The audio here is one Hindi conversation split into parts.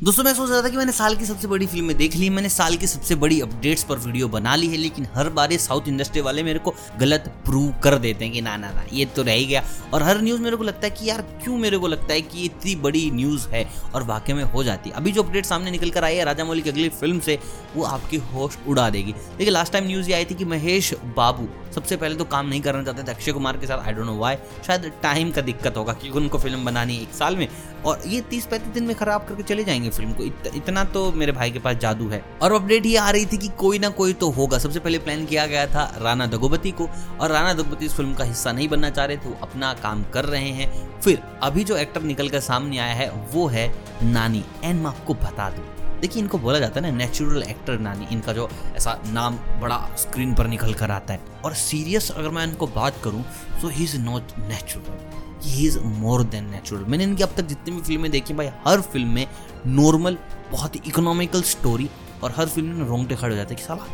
दोस्तों, मैं सोच रहा था कि मैंने साल की सबसे बड़ी फ़िल्में देख ली, मैंने साल की सबसे बड़ी अपडेट्स पर वीडियो बना ली है, लेकिन हर बार ये साउथ इंडस्ट्री वाले मेरे को गलत प्रूव कर देते हैं कि ना ना ना, ये तो रह गया। और हर न्यूज़ मेरे को लगता है कि यार, क्यों मेरे को लगता है कि इतनी बड़ी न्यूज़ है और वाकई में हो जाती है। अभी जो अपडेट सामने निकल कर आई है राजा मौली की अगली फ़िल्म से, वो आपकी होश उड़ा देगी। देखिए लास्ट टाइम न्यूज़ ये आई थी कि महेश बाबू सबसे पहले तो काम नहीं करना चाहते थे अक्षय कुमार के साथ आई डोंट नो वाई शायद टाइम का दिक्कत होगा, क्योंकि उनको फ़िल्म बनानी है एक साल में। और ये तीस पैंतीस दिन में खराब करके चले जाएँगे। फ़िल्म को। इत, इतना तो मेरे भाई के पास जादू है। और अपडेट ये आ रही थी कि कोई ना कोई तो होगा। सबसे पहले प्लान किया गया था राणा दगोबती को। और राणा दगोबती इस फ़िल्म का हिस्सा नहीं बनना चाह रहे थे। अपना काम कर रहे हैं। फिर अभी जो एक्टर निकल कर सामने आया है वो है नानी। एंड मैं आपको बता दूँ देखिए, इनको बोला जाता है ना नेचुरल एक्टर नानी, इनका जो ऐसा नाम बड़ा स्क्रीन पर निकल कर आता है। और सीरियस अगर मैं इनको बात करूँ तो he is not natural he is more than natural मैंने इनकी अब तक जितनी भी फ़िल्में देखी भाई, हर फ़िल्म में नॉर्मल बहुत ही इकोनॉमिकल स्टोरी और हर फ़िल्म में रोंगटे खड़े हो जाते हैं कि साला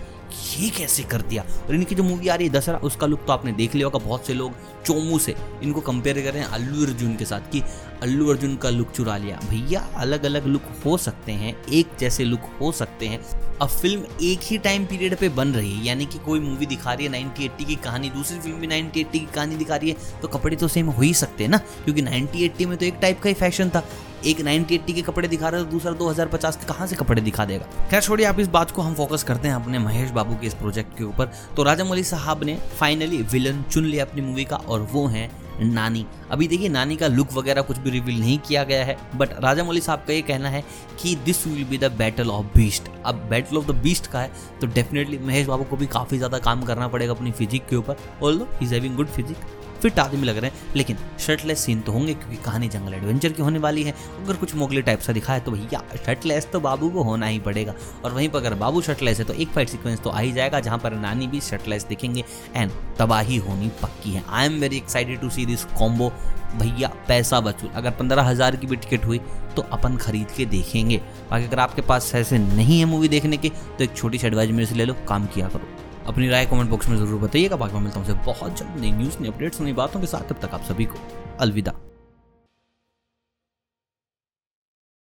ये कैसे कर दिया? और इनकी जो मूवी आ रही है दशहरा, उसका लुक तो आपने देख लिया होगा बहुत से लोग चोमू से। इनको कंपेयर कर रहे हैं अल्लू अर्जुन के साथ कि अल्लू अर्जुन का लुक चुरा लिया। भैया अलग अलग लुक हो सकते हैं, एक जैसे लुक हो सकते हैं। अब फ़िल्म एक ही टाइम पीरियड पे बन रही है, यानी कि कोई मूवी दिखा रही है नाइनटी एट्टी की कहानी, दूसरी फ़िल्म भी नाइनटी एट्टी की कहानी दिखा रही है तो कपड़े तो सेम हो ही सकते हैं ना? क्योंकि नाइनटी एट्टी में तो एक टाइप का ही फ़ैशन था। एक नाइनटी एट्टी के कपड़े दिखा रहे हो तो दूसरा दो हज़ार पचास के कहाँ से कपड़े दिखा देगा? खैर, छोड़िए, आप इस बात को हम फोकस करते हैं अपने महेश बाबू के इस प्रोजेक्ट के ऊपर। तो राजा मौली साहब ने फाइनली विलन चुन लिया अपनी मूवी का, और वो है नानी। अभी देखिए, नानी का लुक वगैरह कुछ भी रिवील नहीं किया गया है बट राजा मौली साहब का ये कहना है कि this will be the battle of beast अब बैटल ऑफ़ द बीस्ट का है तो डेफिनेटली महेश बाबू को भी काफ़ी ज़्यादा काम करना पड़ेगा अपनी फिजिक के ऊपर। ऑल दो इज़ गुड फिजिक फिट आदमी लग रहे हैं। लेकिन शर्टलेस सीन तो होंगे, क्योंकि कहानी जंगल एडवेंचर की होने वाली है। अगर कुछ मोगले टाइप सा दिखा है तो भैया शर्टलेस तो बाबू को होना ही पड़ेगा। और वहीं पर अगर बाबू शर्टलेस है तो एक फाइट सीक्वेंस तो आ ही जाएगा, जहाँ पर नानी भी शर्टलेस दिखेंगे। एंड तबाही होनी पक्की है। I am very excited to see this combo भैया, पैसा बचू। अगर पंद्रह हज़ार की भी टिकट हुई तो अपन खरीद के देखेंगे। बाकी अगर आपके पास ऐसे नहीं है मूवी देखने के तो एक छोटी सी एडवाइज मेरे से ले लो, काम किया करो। अपनी राय कमेंट बॉक्स में ज़रूर बताइएगा। बाकी मैं मिलता हूँ बहुत जल्द। नई न्यूज़ नई अपडेट्स नई बातों के साथ। तब तक आप सभी को अलविदा।